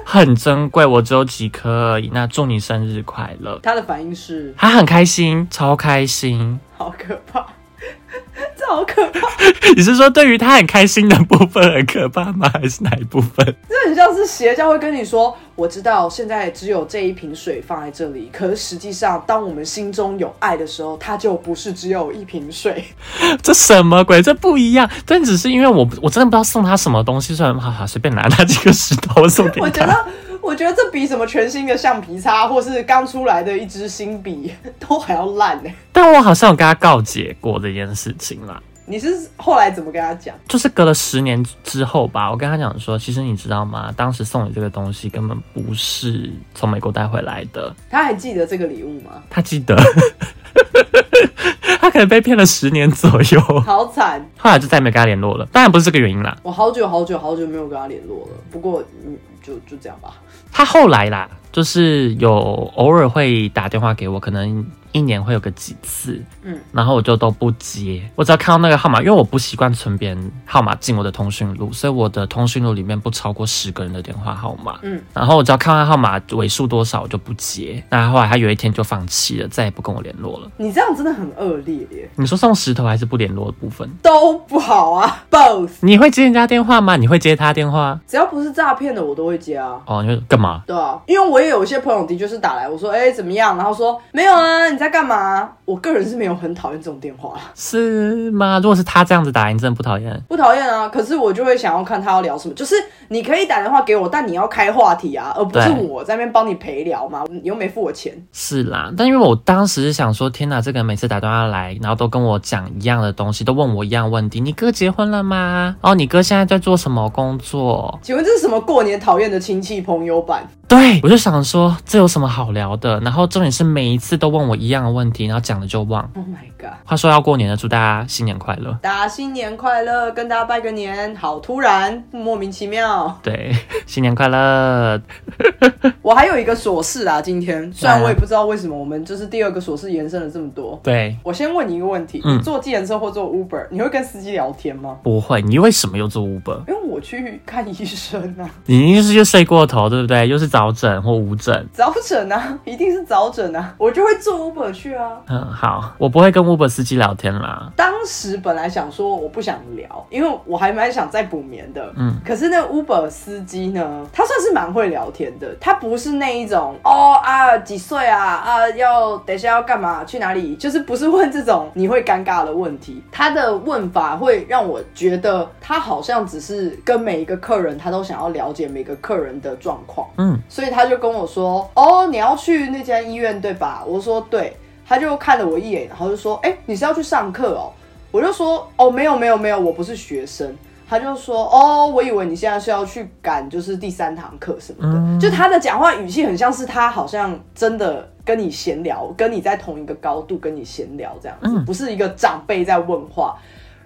很珍贵，我只有几颗而已。那祝你生日快乐！他的反应是他很开心，超开心。好可怕，这好可怕，你是说对于他很开心的部分很可怕吗？还是哪一部分？这很像是邪教会跟你说，我知道现在只有这一瓶水放在这里，可是实际上，当我们心中有爱的时候，它就不是只有一瓶水。这什么鬼？这不一样。但只是因为我我真的不知道送他什么东西，所以好好随便拿那几个石头送给他。我觉得，我觉得这比什么全新的橡皮擦，或是刚出来的一支新笔都还要烂呢。但我好像有跟他告解过这件事情啦。你是后来怎么跟他讲？就是隔了十年之后吧，我跟他讲说，其实你知道吗？当时送你这个东西根本不是从美国带回来的。他还记得这个礼物吗？他记得，他可能被骗了十年左右，好惨！后来就再也没跟他联络了。当然不是这个原因啦。我好久好久好久没有跟他联络了。不过，嗯，就就这样吧。他后来啦，就是有偶尔会打电话给我，可能一年会有个几次，嗯嗯，然后我就都不接。我只要看到那个号码，因为我不习惯存别人号码进我的通讯录，所以我的通讯录里面不超过十个人的电话号码。嗯，然后我只要看到号码尾数多少，我就不接。那后来他有一天就放弃了，再也不跟我联络了。你这样真的很恶劣耶，你说送石头还是不联络的部分？都不好啊，both。你会接人家电话吗？你会接他电话？只要不是诈骗的，我都会接啊。哦，你会干嘛？对啊，因为我也有一些朋友的确是打来，我说哎、怎么样，然后说没有啊，你在干嘛？我个人是没有很讨厌这种电话，是吗？如果是他这样子打，你真的不讨厌？不讨厌啊，可是我就会想要看他要聊什么，就是你可以打电话给我，但你要开话题啊，而不是我在那边帮你陪聊嘛，你又没付我钱。是啦，但因为我当时是想说，天哪，这个人每次打电话来，然后都跟我讲一样的东西，都问我一样问题。你哥结婚了吗？哦，你哥现在在做什么工作？请问这是什么过年讨厌的亲戚朋友版？对我就想说，这有什么好聊的？然后重点是每一次都问我一样的问题，然后讲了就忘。Oh my god！话说要过年了，祝大家新年快乐。大家新年快乐，跟大家拜个年，好突然，莫名其妙。对，新年快乐。我还有一个琐事啊，今天虽然我也不知道为什么我们就是第二个琐事延伸了这么多。对，我先问你一个问题：嗯你坐计程车或坐 Uber，你会跟司机聊天吗？不会，你为什么又坐 Uber？因为我去看医生啊，你一定是又睡过头，对不对？又是早诊或午诊。早诊啊，一定是早诊啊，我就会坐 Uber 去啊。嗯，好，我不会跟 Uber 司机聊天啦。当时本来想说我不想聊，因为我还蛮想再补眠的。嗯，可是那个 Uber 司机呢，他算是蛮会聊天的，他不是那一种哦啊几岁啊啊要等一下要干嘛去哪里，就是不是问这种 你会尴尬的问题。他的问法会让我觉得他好像只是跟每一个客人，他都想要了解每个客人的状况。嗯，所以他就跟我说：“哦，你要去那家医院对吧？”我说：“对。”他就看了我一眼，然后就说：“哎、你是要去上课哦？”我就说：“哦，没有没有没有，我不是学生。”他就说：“哦，我以为你现在是要去赶就是第三堂课什么的。嗯就他的讲话语气很像是他好像真的跟你闲聊，跟你在同一个高度跟你闲聊这样子，嗯不是一个长辈在问话。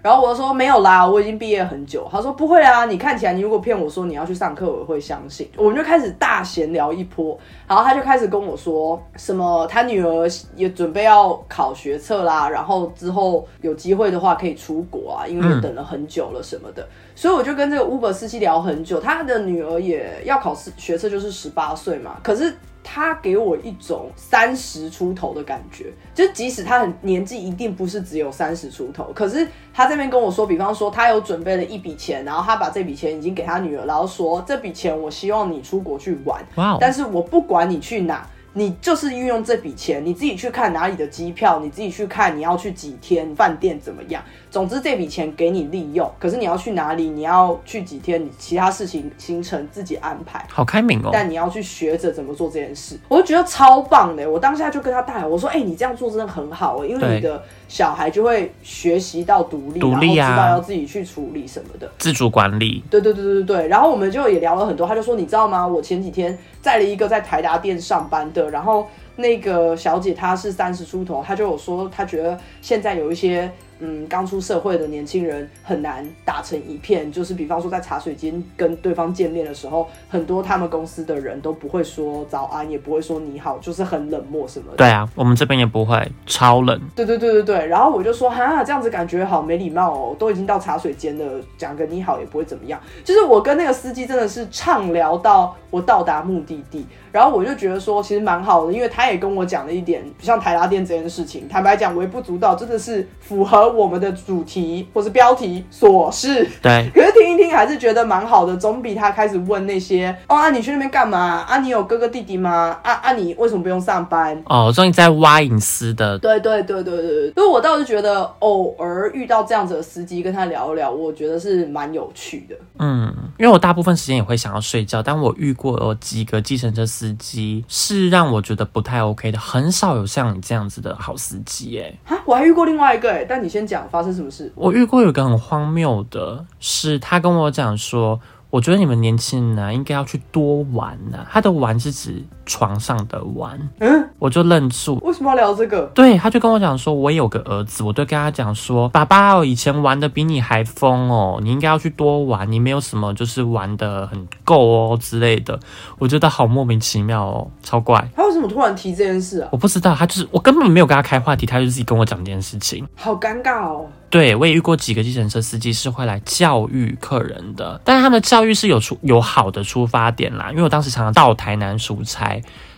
然后我就说没有啦，我已经毕业很久。他说不会啊，你看起来你如果骗我说你要去上课，我会相信。我们就开始大闲聊一波，然后他就开始跟我说什么他女儿也准备要考学测啦，然后之后有机会的话可以出国啊，因为等了很久了什么的。所以我就跟这个 Uber 司机聊很久，他的女儿也要考试学测，就是十八岁嘛，可是。他给我一种三十出头的感觉，就即使他很年纪一定不是只有三十出头，可是他这边跟我说，比方说他有准备了一笔钱，然后他把这笔钱已经给他女儿，然后说这笔钱我希望你出国去玩，但是我不管你去哪，你就是运用这笔钱，你自己去看哪里的机票，你自己去看你要去几天，饭店怎么样。总之这笔钱给你利用，可是你要去哪里，你要去几天，你其他事情行程自己安排。好开明哦。但你要去学着怎么做这件事，我就觉得超棒的。我当下就跟他大喊，我说：“哎、你这样做真的很好，因为你的小孩就会学习到独立，独立啊然后知道要自己去处理什么的。”自主管理，对对对对对对，然后我们就也聊了很多，他就说你知道吗？我前几天载了一个在台达店上班的，然后那个小姐她是三十出头，她就有说她觉得现在有一些嗯刚出社会的年轻人很难打成一片，就是比方说在茶水间跟对方见面的时候，很多他们公司的人都不会说早安，也不会说你好，就是很冷漠什么的。对啊，我们这边也不会，超冷。对对对对对，然后我就说哈，这样子感觉好没礼貌哦，都已经到茶水间了，讲个你好也不会怎么样。就是我跟那个司机真的是畅聊到我到达目的地，然后我就觉得说其实蛮好的，因为他也跟我讲了一点，像台拉店这件事情，坦白讲微不足道，真的是符合我们的主题或是标题琐事。对，可是听一听还是觉得蛮好的，总比他开始问那些哦啊你去那边干嘛啊你有哥哥弟弟吗啊啊你为什么不用上班哦，终于在挖隐私的，对对对对对对，所以我倒是觉得偶尔遇到这样子的司机，跟他聊一聊，我觉得是蛮有趣的。嗯，因为我大部分时间也会想要睡觉，但我遇过有几个计程车司机是让我觉得不太 OK 的，很少有像你这样子的好司机哎。哈，我还遇过另外一个哎，但你先先讲发生什么事？我遇过有个很荒谬的，是他跟我讲说，我觉得你们年轻人啊，应该要去多玩呐、他的玩是指床上的玩，嗯，我就愣住。为什么要聊这个？对，他就跟我讲说，我有个儿子，我就跟他讲说，爸爸哦，以前玩的比你还疯哦，你应该要去多玩，你没有什么就是玩的很够哦之类的，我觉得好莫名其妙哦，超怪。他为什么突然提这件事啊？我不知道，他就是我根本没有跟他开话题，他就自己跟我讲这件事情。好尴尬哦。对我也遇过几个计程车司机是会来教育客人的，但是他们的教育是有出有好的出发点啦。因为我当时常常到台南出差，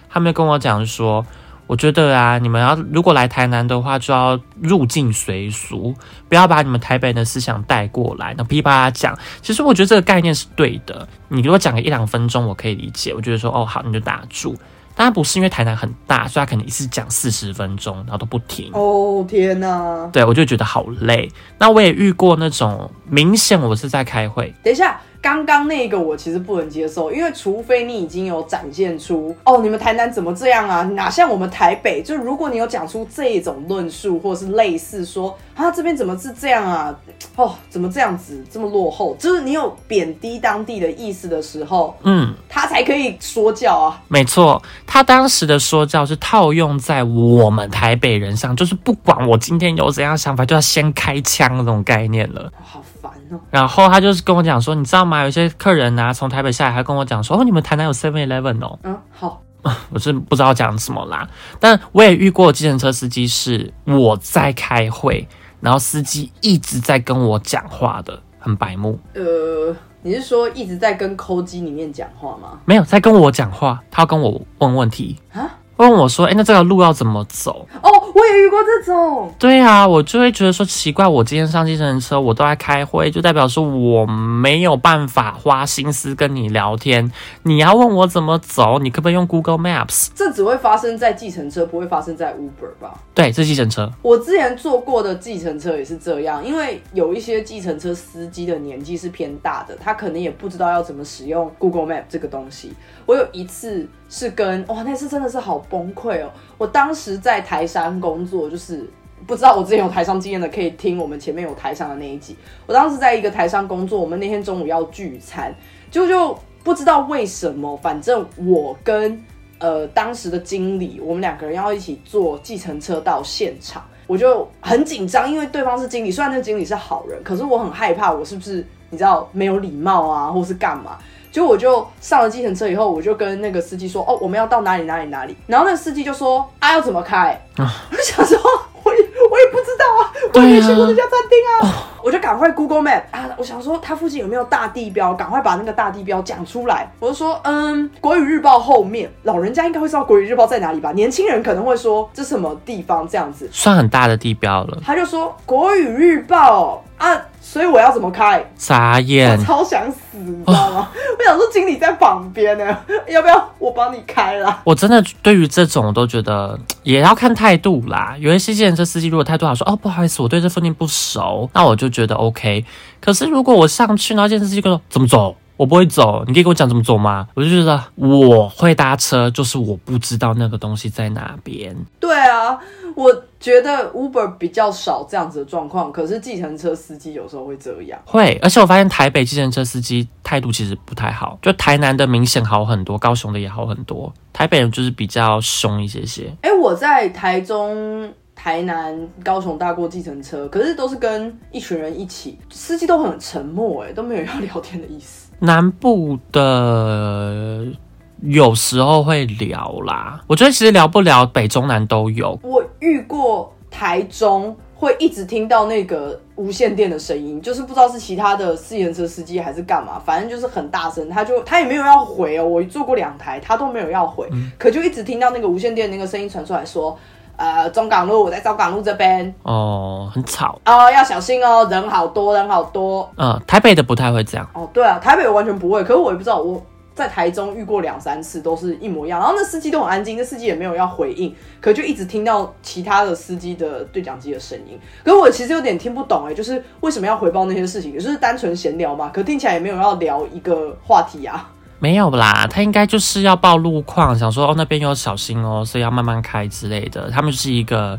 他们跟我讲说，我觉得啊，你们要如果来台南的话，就要入境随俗，不要把你们台北的思想带过来，那噼里啪啦讲。其实我觉得这个概念是对的，你如果讲个一两分钟，我可以理解，我觉得说哦好，你就打住。当然不是因为台南很大，所以他可能一次讲四十分钟，然后都不停。哦天哪！对，我就觉得好累。那我也遇过那种明显我是在开会，等一下，刚刚那个我其实不能接受，因为除非你已经有展现出哦，你们台南怎么这样啊？哪像我们台北？就如果你有讲出这种论述，或是类似说啊这边怎么是这样啊？哦，怎么这样子这么落后？就是你有贬低当地的意思的时候，嗯，他才可以说教啊。没错，他当时的说教是套用在我们台北人上，就是不管我今天有怎样想法，就要先开枪那种概念了。哦好烦哦。然后他就是跟我讲说，你知道吗？有些客人啊，从台北下来，还跟我讲说，哦，你们台南有 Seven Eleven 哦。嗯，好，我是不知道讲什么啦，但我也遇过计程车司机是我在开会，然后司机一直在跟我讲话的，很白目。呃，你是说一直在跟抠机里面讲话吗？没有在跟我讲话，他要跟我问问题，啊？问我说：“哎、那这个路要怎么走哦，我也遇过这种。？”对啊，我就会觉得说奇怪，我今天上计程车，我都在开会，就代表说我没有办法花心思跟你聊天。你要问我怎么走，你可不可以用 Google Maps？这只会发生在计程车，不会发生在 Uber 吧？对，这是计程车。我之前坐过的计程车也是这样，因为有一些计程车司机的年纪是偏大的，他可能也不知道要怎么使用 Google Map 这个东西。我有一次是跟哇，那次真的是好崩溃哦！我当时在台商工作，就是不知道我之前有台商经验的，可以听我们前面有台商的那一集。我当时在一个台商工作，我们那天中午要聚餐，就就不知道为什么，反正我跟呃当时的经理，我们两个人要一起坐计程车到现场，我就很紧张，因为对方是经理，虽然那经理是好人，可是我很害怕我是不是你知道没有礼貌啊，或是干嘛。结果我就上了计程车以后，我就跟那个司机说：“哦，我们要到哪里哪里哪里。”然后那个司机就说：“啊，要怎么开？”我就想说，我也我也不知道啊，我也没去过那家餐厅啊。我就赶快 Google Map 啊，我想说它附近有没有大地标，赶快把那个大地标讲出来。我就说，嗯，国语日报后面，老人家应该会知道国语日报在哪里吧？年轻人可能会说这什么地方这样子。算很大的地标了，他就说国语日报啊，所以我要怎么开？我傻眼。超想死，你知道吗？我想说经理在旁边呢，要不要我帮你开啦？我真的对于这种，我都觉得也要看态度啦。有一些计程车司机如果态度好，说哦不好意思，我对这附近不熟，那我就觉得 OK。可是如果我上去，然后计程车司机跟我说怎么走，我不会走，你可以跟我讲怎么走吗？我就觉得我会搭车，就是我不知道那个东西在哪边。对啊，我觉得 Uber 比较少这样子的状况，可是计程车司机有时候会这样。会，而且我发现台北计程车司机态度其实不太好，就台南的明显好很多，高雄的也好很多，台北人就是比较凶一些些。哎、我在台中、台南、高雄搭过计程车，可是都是跟一群人一起，司机都很沉默，哎，都没有要聊天的意思。南部的有时候会聊啦，我觉得其实聊不聊北中南都有。我遇过台中会一直听到那个无线电的声音，就是不知道是其他的自行车司机还是干嘛，反正就是很大声，他就他也没有要回哦，我坐过两台，他都没有要回，可就一直听到那个无线电那个声音传出来说，呃，中港路我在中港路这边哦，很吵。哦，要小心哦，人好多，人好多。嗯，台北的不太会这样。哦，对啊，台北我完全不会，可是我也不知道我。在台中遇过两三次，都是一模一样。然后那司机都很安静，那司机也没有要回应，可就一直听到其他的司机的对讲机的声音。可是我其实有点听不懂哎、就是为什么要回报那些事情？也就是单纯闲聊嘛，可听起来也没有要聊一个话题啊。没有啦，他应该就是要报路况，想说哦那边要小心哦，所以要慢慢开之类的。他们就是一个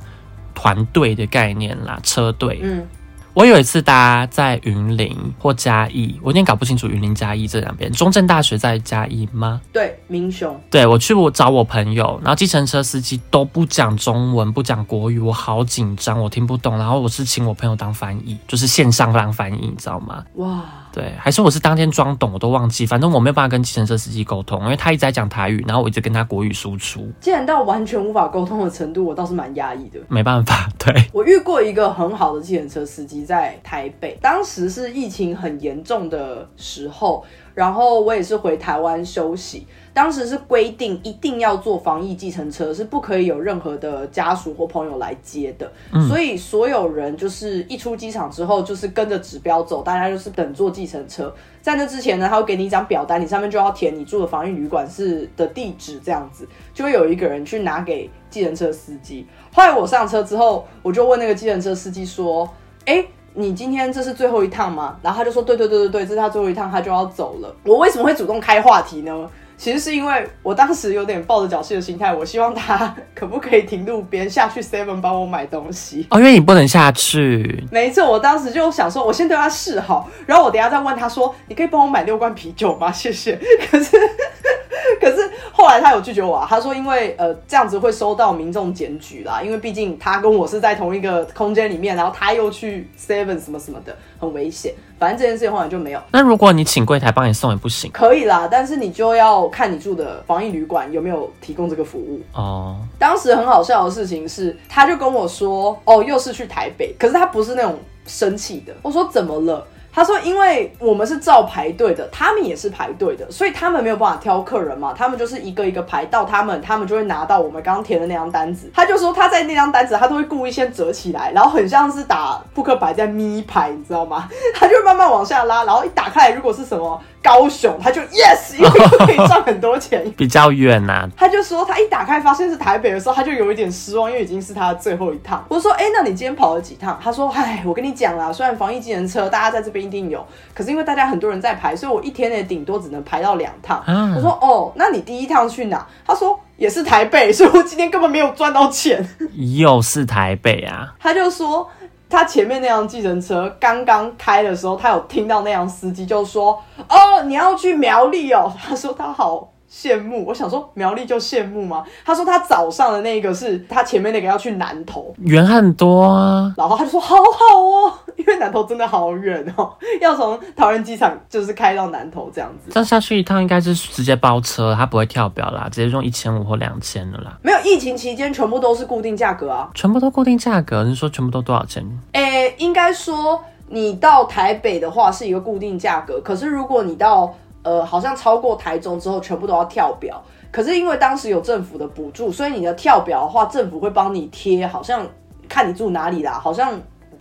团队的概念啦，车队。嗯，我有一次搭在云林或嘉义，我有点搞不清楚云林嘉义这两边。中正大学在嘉义吗？对，明雄。对我去我找我朋友，然后计程车司机都不讲中文，不讲国语，我好紧张，我听不懂。然后我是请我朋友当翻译，就是线上当翻译，你知道吗？哇，对，还是我是当天装懂，我都忘记。反正我没有办法跟计程车司机沟通，因为他一直在讲台语，然后我一直跟他国语输出，既然到完全无法沟通的程度，我倒是蛮压抑的。没办法。对，我遇过一个很好的计程车司机，在台北，当时是疫情很严重的时候，然后我也是回台湾休息。当时是规定一定要坐防疫计程车，是不可以有任何的家属或朋友来接的。所以所有人就是一出机场之后，就是跟着指标走，大家就是等坐计程车。在那之前呢，他会给你一张表单，你上面就要填你住的防疫旅馆是的地址，这样子就会有一个人去拿给计程车司机。后来我上车之后，我就问那个计程车司机说：“哎。”你今天这是最后一趟吗？然后他就说：对对对对对，这是他最后一趟，他就要走了。我为什么会主动开话题呢？其实是因为我当时有点抱着侥幸的心态，我希望他 可不可以停路边下去 Seven 帮我买东西。哦，因为你不能下去。没错，我当时就想说，我先对他示好，然后我等下再问他说：你可以帮我买六罐啤酒吗？谢谢。可是。可是后来他有拒绝我，啊，他说因为呃这样子会收到民众检举啦，因为毕竟他跟我是在同一个空间里面，然后他又去 Seven 什么什么的，很危险。反正这件事情后来就没有。那如果你请柜台帮你送也不行？可以啦，但是你就要看你住的防疫旅馆有没有提供这个服务哦。当时很好笑的事情是，他就跟我说，哦，又是去台北，可是他不是那种生气的。我说怎么了？他说：“因为我们是照排队的，他们也是排队的，所以他们没有办法挑客人嘛。他们就是一个一个排到他们，他们就会拿到我们刚刚填的那张单子。他就说他在那张单子，他都会故意先折起来，然后很像是打扑克牌在咪牌，你知道吗？他就慢慢往下拉，然后一打开，如果是什么。”高雄，他就 yes，因为可以赚很多钱。比较远呐，他就说他一打开发现是台北的时候，他就有一点失望，因为已经是他的最后一趟。我说，哎，那你今天跑了几趟？他说，哎，我跟你讲啦，虽然防疫机人车大家在这边一定有，可是因为大家很多人在排，所以我一天内顶多只能排到两趟。我说，哦，那你第一趟去哪？他说也是台北，所以我今天根本没有赚到钱。又是台北啊？他就说。他前面那辆计程车刚刚开的时候，他有听到那辆司机就说：“哦，你要去苗栗哦。”他说他好。羡慕，我想说苗栗就羡慕吗？他说他早上的那个是他前面那个要去南投，远很多啊。然后他就说好好哦，因为南投真的好远哦，要从桃园机场就是开到南投这样子。这样下去一趟应该是直接包车，他不会跳表啦，直接用一千五或两千的啦。没有疫情期间全部都是固定价格啊，全部都固定价格。你说全部都多少钱？诶，应该说你到台北的话是一个固定价格，可是如果你到呃，好像超过台中之后，全部都要跳表。可是因为当时有政府的补助，所以你的跳表的话，政府会帮你贴，好像看你住哪里啦，好像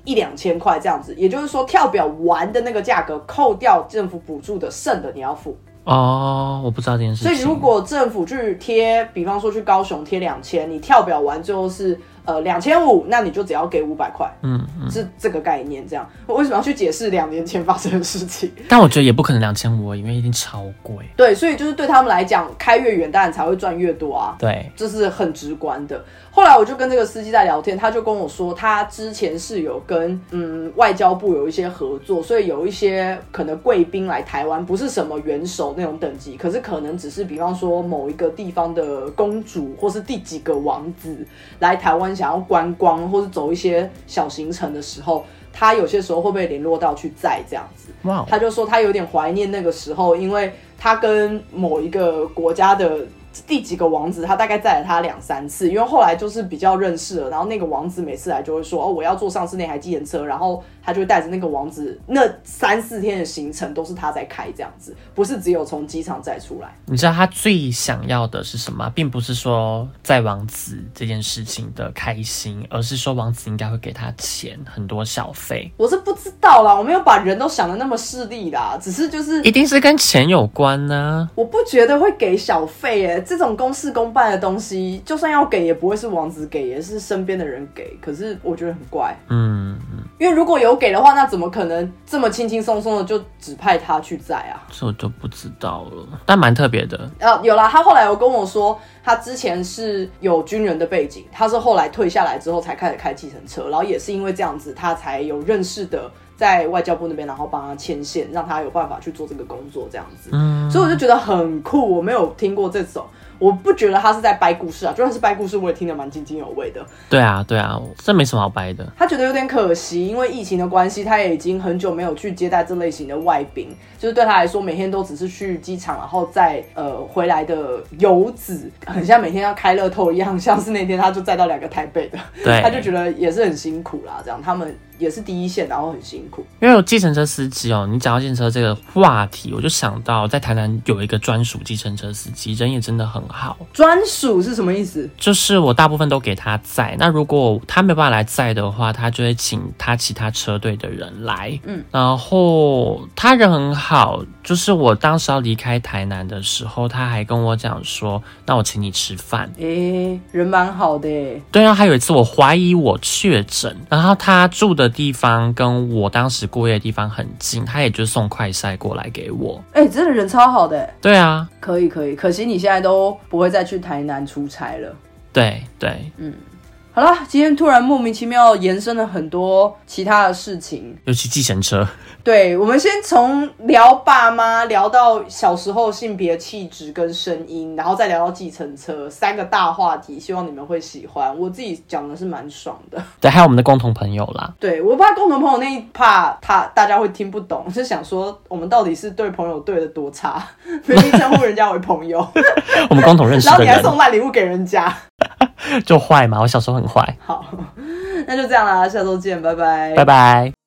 一两千块这样子。也就是说，跳表完的那个价格，扣掉政府补助的，剩的你要付。哦，我不知道这件事。所以如果政府去贴，比方说去高雄贴两千，你跳表完最后是。呃，两千五，那你就只要给五百块，嗯，是这个概念。这样，我为什么要去解释两年前发生的事情？但我觉得也不可能两千五，因为一定超贵。对，所以就是对他们来讲，开越远当然才会赚越多啊。对，这是很直观的。后来我就跟这个司机在聊天，他就跟我说，他之前是有跟嗯外交部有一些合作，所以有一些可能贵宾来台湾，不是什么元首那种等级，可是可能只是比方说某一个地方的公主，或是第几个王子来台湾。想要观光或是走一些小行程的时候，他有些时候会被联络到去载这样子。哇，他就说他有点怀念那个时候，因为他跟某一个国家的。第几个王子，他大概载了他两三次，因为后来就是比较认识了。然后那个王子每次来就会说：“哦，我要坐上次那台机车。”然后他就会带着那个王子，那三四天的行程都是他在开，这样子，不是只有从机场再出来。你知道他最想要的是什么？并不是说在王子这件事情的开心，而是说王子应该会给他钱，很多小费。我是不知道啦，我没有把人都想的那么势利啦，只是就是一定是跟钱有关呢。我不觉得会给小费耶。这种公事公办的东西，就算要给，也不会是王子给，也是身边的人给。可是我觉得很怪，嗯嗯，因为如果有给的话，那怎么可能这么轻轻松松的就指派他去载啊？这我就不知道了，但蛮特别的。呃，有啦，他后来有跟我说，他之前是有军人的背景，他是后来退下来之后才开始开计程车，然后也是因为这样子，他才有认识的在外交部那边，然后帮他牵线，让他有办法去做这个工作，这样子。嗯，所以我就觉得很酷，我没有听过这种，我不觉得他是在掰故事啊，就算是掰故事，我也听得蛮津津有味的。对啊，对啊，这没什么好掰的。他觉得有点可惜，因为疫情的关系，他也已经很久没有去接待这类型的外宾，就是对他来说，每天都只是去机场，然后再呃回来的游子，很像每天要开乐透一样，像是那天他就载到两个台北的，对他就觉得也是很辛苦啦，这样他们也是第一线，然后很辛苦。因为有计程车司机哦，你讲到计程车这个话题，我就想到在台南有一个专属计程车司机，人也真的很好。专属是什么意思？就是我大部分都给他载，那如果他没办法来载的话，他就会请他其他车队的人来。嗯，然后他人很好，就是我当时要离开台南的时候，他还跟我讲说，那我请你吃饭。诶、人蛮好的诶。对啊，还有一次我怀疑我确诊，然后他住的地方跟我当时过夜的地方很近，他也就送快筛过来给我。哎、真的人超好的诶，对啊，可以可以，可惜你现在都不会再去台南出差了。对对，好了，今天突然莫名其妙延伸了很多其他的事情。尤其计程车，对，我们先从聊爸妈聊到小时候性别气质跟声音，然后再聊到计程车，三个大话题，希望你们会喜欢。我自己讲的是蛮爽的。对，还有我们的共同朋友啦。对我怕共同朋友那一怕他大家会听不懂，是想说我们到底是对朋友对的多差，明明称呼人家为朋友，我们共同认识 然后你还送烂礼物给人家。就坏嘛，我小时候很坏。好，那就这样啦，下周见，拜拜。拜拜。